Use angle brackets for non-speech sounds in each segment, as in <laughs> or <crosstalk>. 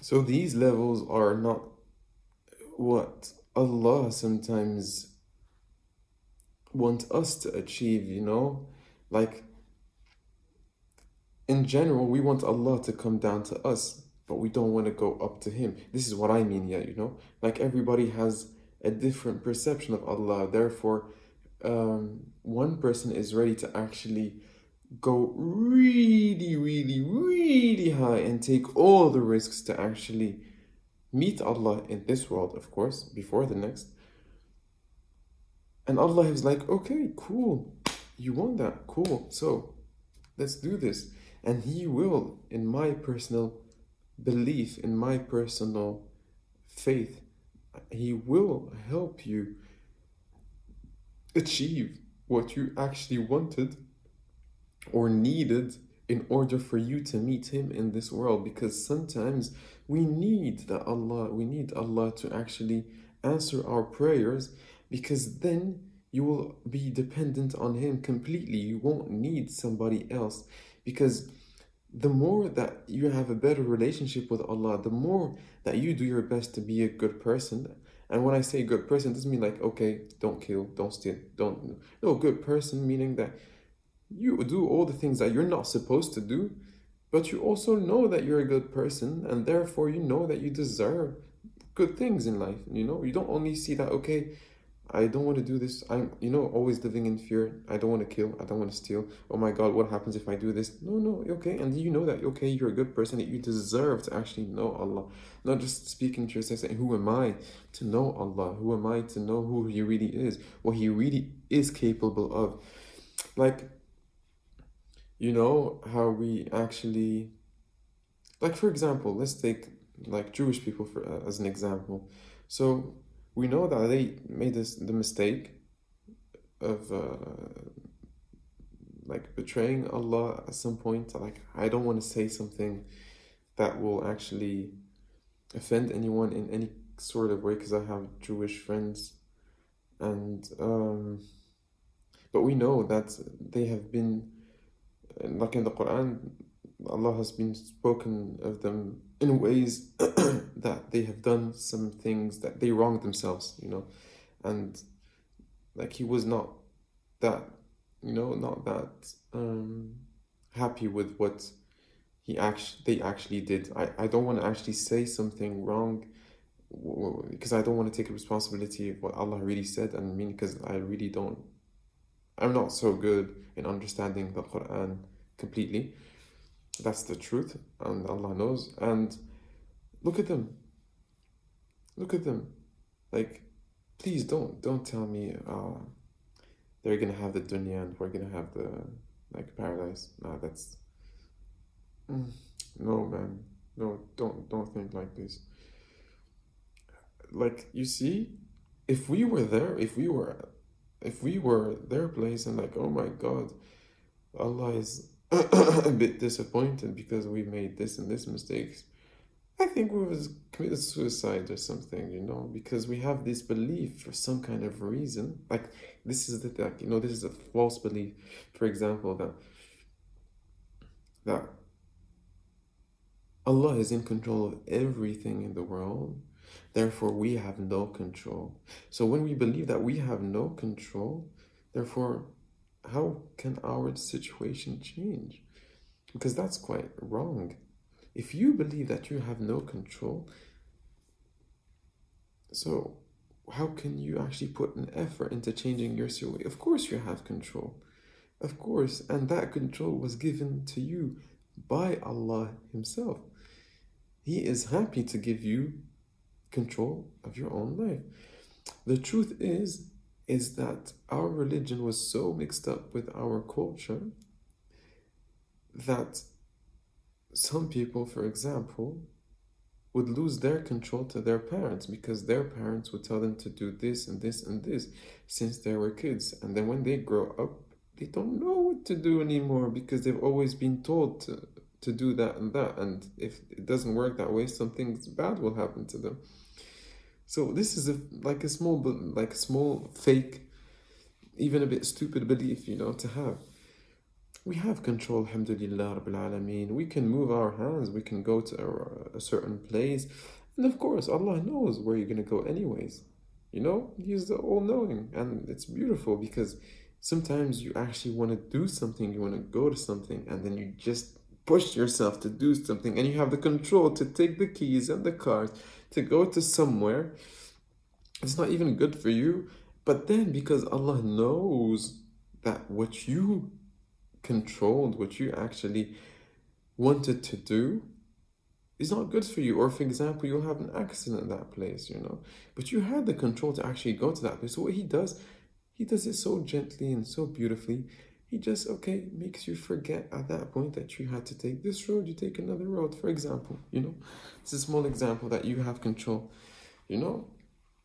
So these levels are not what Allah sometimes want us to achieve, you know? Like in general, we want Allah to come down to us, but we don't want to go up to Him. This is what I mean, yeah, you know? Like everybody has a different perception of Allah. Therefore, um, one person is ready to actually go really, really, really high and take all the risks to actually meet Allah in this world, of course, before the next. And Allah is like, okay, cool. You want that? Cool. So let's do this. And He will, in my personal belief, in my personal faith, He will help you achieve what you actually wanted or needed in order for you to meet him in this world. Because sometimes we need that Allah we need Allah to actually answer our prayers because then you will be dependent on him completely. You won't need somebody else. Because the more that you have a better relationship with Allah the more that you do your best to be a good person. And when I say good person, doesn't mean like, okay, don't kill, don't steal, don't. No, good person meaning that you do all the things that you're not supposed to do, but you also know that you're a good person, and therefore you know that you deserve good things in life. You know, you don't only see that, okay, I don't want to do this. I'm, you know, always living in fear. I don't want to kill. I don't want to steal. Oh my God, what happens if I do this? No, no, okay. And you know that, okay, you're a good person, that you deserve to actually know Allah. Not just speaking to yourself, saying, Who am I to know Allah? Who am I to know who He really is? What He really is capable of. Like, you know, how we actually, like, for example, let's take like Jewish people for uh, as an example. So, we know that they made this the mistake of uh, like betraying Allah at some point. Like I don't want to say something that will actually offend anyone in any sort of way because I have Jewish friends, and um, but we know that they have been like in the Quran, Allah has been spoken of them in ways <clears throat> that they have done some things that they wronged themselves, you know, and like he was not that, you know, not that um, happy with what he actually they actually did. I, I don't want to actually say something wrong because I don't want to take responsibility of what Allah really said and mean because I really don't I'm not so good in understanding the Quran completely that's the truth, and Allah knows. And look at them. Look at them. Like, please don't don't tell me uh, they're gonna have the dunya and we're gonna have the like paradise. Nah, that's mm, no man. No, don't don't think like this. Like you see, if we were there, if we were, if we were their place, and like, oh my God, Allah is <clears throat> a bit disappointed because we made this and this mistakes. I think we was committed suicide or something, you know, because we have this belief for some kind of reason. Like this is the like, you know, this is a false belief, for example, that that Allah is in control of everything in the world. Therefore, we have no control. So when we believe that we have no control, therefore how can our situation change? Because that's quite wrong. If you believe that you have no control, so how can you actually put an effort into changing your situation? Of course, you have control. Of course, and that control was given to you by Allah Himself. He is happy to give you control of your own life. The truth is, is that our religion was so mixed up with our culture that some people, for example, would lose their control to their parents because their parents would tell them to do this and this and this since they were kids. And then when they grow up, they don't know what to do anymore because they've always been told to, to do that and that. And if it doesn't work that way, something bad will happen to them. So this is a like a small like a small fake, even a bit stupid belief, you know, to have. we have control, alhamdulillah, rabbil alameen. We can move our hands, we can go to a, a certain place. And of course, Allah knows where you're going to go, anyways. You know, He's the all knowing. And it's beautiful because sometimes you actually want to do something, you want to go to something, and then you just push yourself to do something, and you have the control to take the keys and the cars to go to somewhere. It's not even good for you. But then, because Allah knows that what you controlled, what you actually wanted to do, is not good for you. Or, for example, you'll have an accident in that place, you know, but you had the control to actually go to that place. So, what He does, He does it so gently and so beautifully. He just, okay, makes you forget at that point that you had to take this road, you take another road, for example, you know. It's a small example that you have control, you know.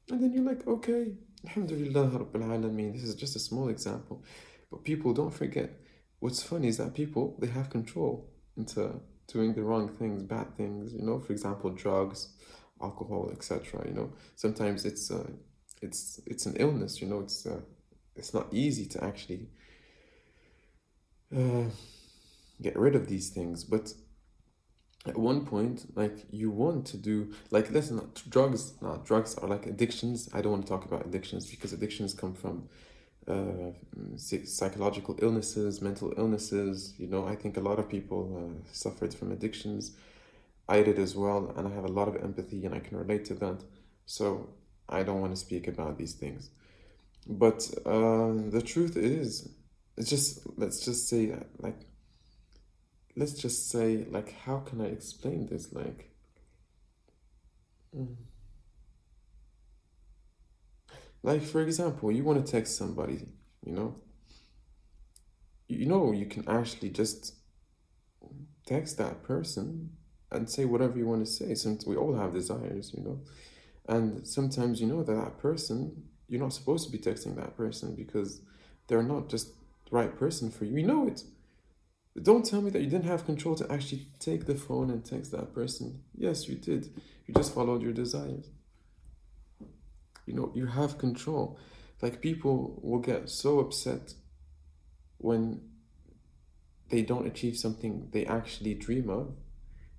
And then you're like, okay, Alhamdulillah Rabbil Alameen. This is just a small example. But people don't forget. What's funny is that people, they have control into doing the wrong things, bad things, you know, for example, drugs, alcohol, etc. You know, sometimes it's uh, it's it's an illness. You know, it's uh, it's not easy to actually uh, get rid of these things. But at one point, like you want to do, like not drugs. Not drugs are like addictions. I don't want to talk about addictions because addictions come from uh, psychological illnesses, mental illnesses. You know, I think a lot of people uh, suffered from addictions. I did as well, and I have a lot of empathy, and I can relate to that. So I don't want to speak about these things. But uh, the truth is, it's just let's just say like let's just say like how can i explain this like mm. like for example you want to text somebody you know you know you can actually just text that person and say whatever you want to say since we all have desires you know and sometimes you know that that person you're not supposed to be texting that person because they're not just right person for you. You know it. Don't tell me that you didn't have control to actually take the phone and text that person. Yes, you did. You just followed your desires. You know, you have control. Like people will get so upset when they don't achieve something they actually dream of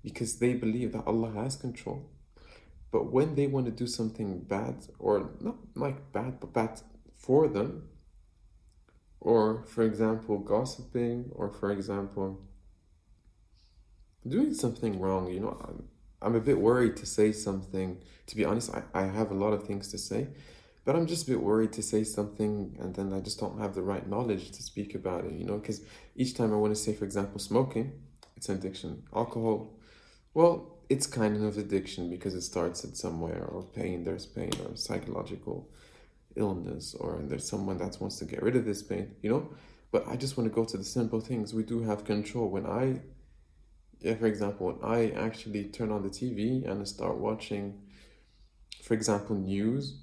because they believe that Allah has control. But when they want to do something bad, or not like bad, but bad for them, or for example gossiping or for example doing something wrong you know i'm, I'm a bit worried to say something. To be honest I, I have a lot of things to say but i'm just a bit worried to say something and then i just don't have the right knowledge to speak about it you know because each time i want to say for example smoking it's an addiction. Alcohol well it's kind of addiction because it starts at somewhere or pain there's pain or psychological illness or there's someone that wants to get rid of this pain, you know? But I just want to go to the simple things. We do have control. When I, yeah, for example, when I actually turn on the TV and start watching, for example, news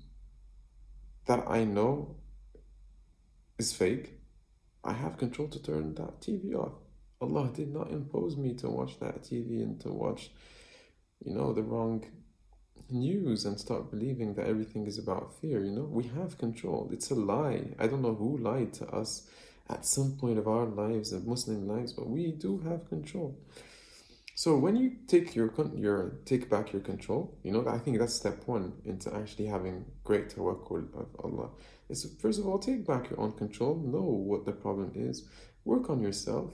that I know is fake, I have control to turn that TV off. Allah did not impose me to watch that TV and to watch, you know, the wrong news and start believing that everything is about fear. You know, we have control. It's a lie. I don't know who lied to us at some point of our lives, of Muslim lives, but we do have control. So when you take your your take back your control, you know, I think that's step one into actually having great tawakkul of Allah. Is first of all take back your own control, know what the problem is, work on yourself.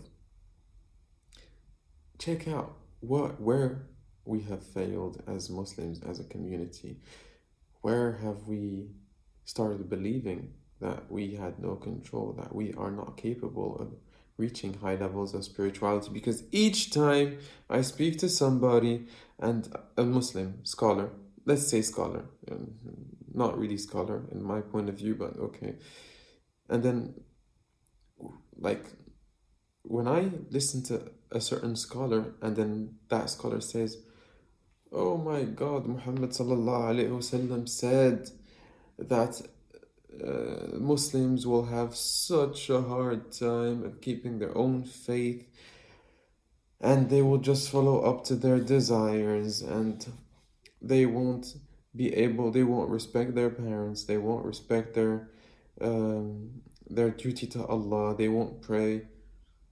Check out what where we have failed as Muslims, as a community? Where have we started believing that we had no control, that we are not capable of reaching high levels of spirituality? Because each time I speak to somebody and a Muslim scholar, let's say scholar, um, not really scholar in my point of view, but okay. And then, like, when I listen to a certain scholar and then that scholar says, Oh my God, Muhammad wasallam said that uh, Muslims will have such a hard time of keeping their own faith and they will just follow up to their desires and they won't be able they won't respect their parents they won't respect their um, their duty to Allah they won't pray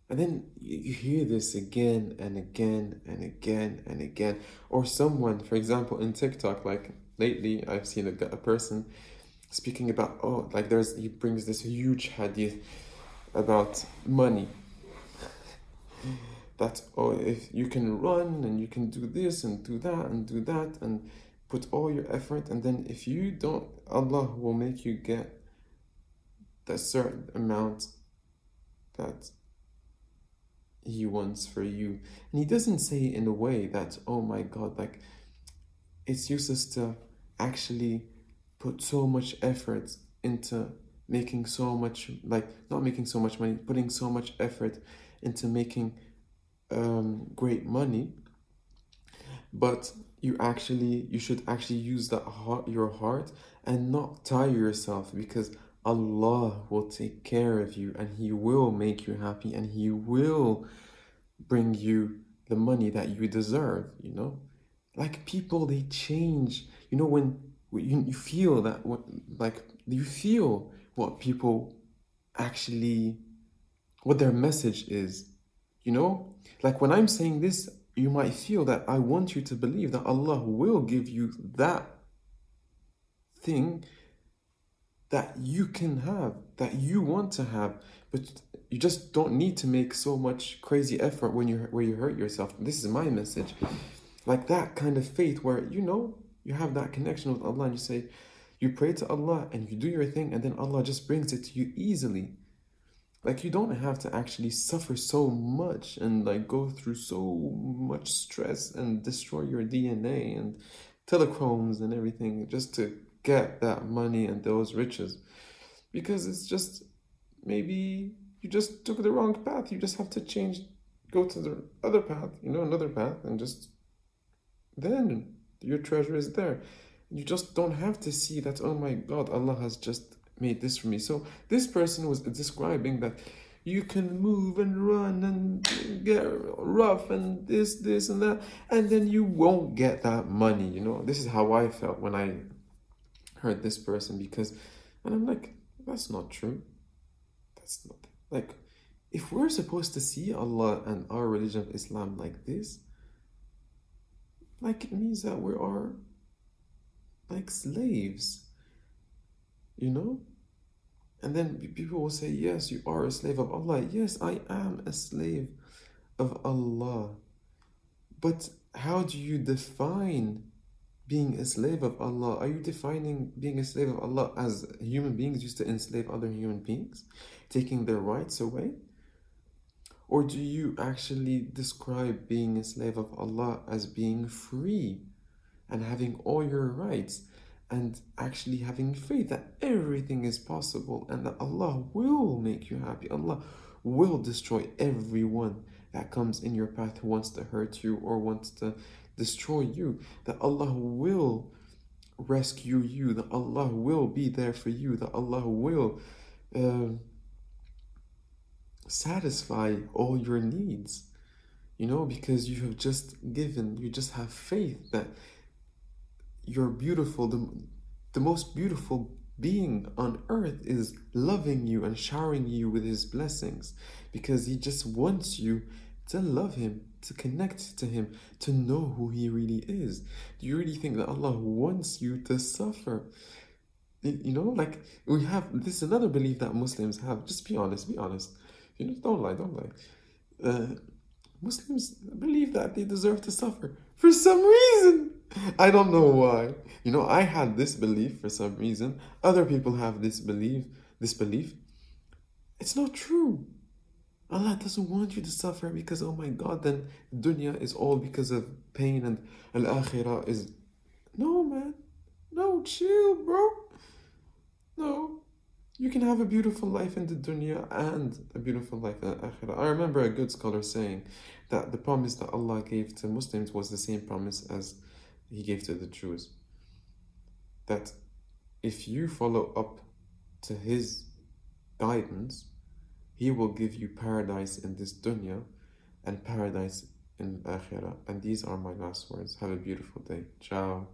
And then you hear this again and again and again and again. Or someone, for example, in TikTok, like lately, I've seen a, a person speaking about, oh, like there's, he brings this huge hadith about money. <laughs> that, oh, if you can run and you can do this and do that and do that and put all your effort, and then if you don't, Allah will make you get that certain amount that he wants for you. And he doesn't say in a way that, oh my God, like it's useless to actually put so much effort into making so much, like not making so much money, putting so much effort into making um, great money. But you actually, you should actually use that heart, your heart and not tire yourself because Allah will take care of you and He will make you happy and He will bring you the money that you deserve, you know? Like people, they change. You know, when you, you feel that, what, like, you feel what people actually, what their message is, you know? Like when I'm saying this, you might feel that I want you to believe that Allah will give you that thing that you can have, that you want to have, but you just don't need to make so much crazy effort when you where you hurt yourself. This is my message, like that kind of faith where you know you have that connection with Allah and you say, you pray to Allah and you do your thing, and then Allah just brings it to you easily. Like you don't have to actually suffer so much and like go through so much stress and destroy your DNA and telechromes and everything just to get that money and those riches. Because it's just maybe you just took the wrong path. You just have to change go to the other path you know another path and just then your treasure is there. You just don't have to see that oh my god allah has just made this for me. So this person was describing that you can move and run and get rough and this this and that and then you won't get that money you know. This is how i felt when i hurt this person because and I'm like, that's not true. That's not like if we're supposed to see Allah and our religion of Islam like this, like it means that we are like slaves. You know? And then people will say, Yes, you are a slave of Allah. Yes, I am a slave of Allah. But how do you define being a slave of Allah? Are you defining being a slave of Allah as human beings used to enslave other human beings, taking their rights away? Or do you actually describe being a slave of Allah as being free and having all your rights and actually having faith that everything is possible and that Allah will make you happy? Allah will destroy everyone that comes in your path who wants to hurt you or wants to destroy you, that Allah will rescue you, that Allah will be there for you, that Allah will uh, satisfy all your needs. You know, because you have just given, you just have faith that you're beautiful, the, the most beautiful being on earth is loving you and showering you with his blessings because he just wants you to love him to connect to Him, to know who He really is? Do you really think that Allah wants you to suffer? You know, like we have this is another belief that Muslims have. Just be honest, be honest. You know, don't lie, don't lie. Uh, Muslims believe that they deserve to suffer for some reason. I don't know why. You know, I had this belief for some reason. Other people have this belief. This belief. It's not true. Allah doesn't want you to suffer because, oh my God, then dunya is all because of pain and al akhirah is. No, man. No, chill, bro. No. You can have a beautiful life in the dunya and a beautiful life in akhirah. I remember a good scholar saying that the promise that Allah gave to Muslims was the same promise as He gave to the Jews. That if you follow up to His guidance, he will give you paradise in this dunya and paradise in akhirah. And these are my last words. Have a beautiful day. Ciao.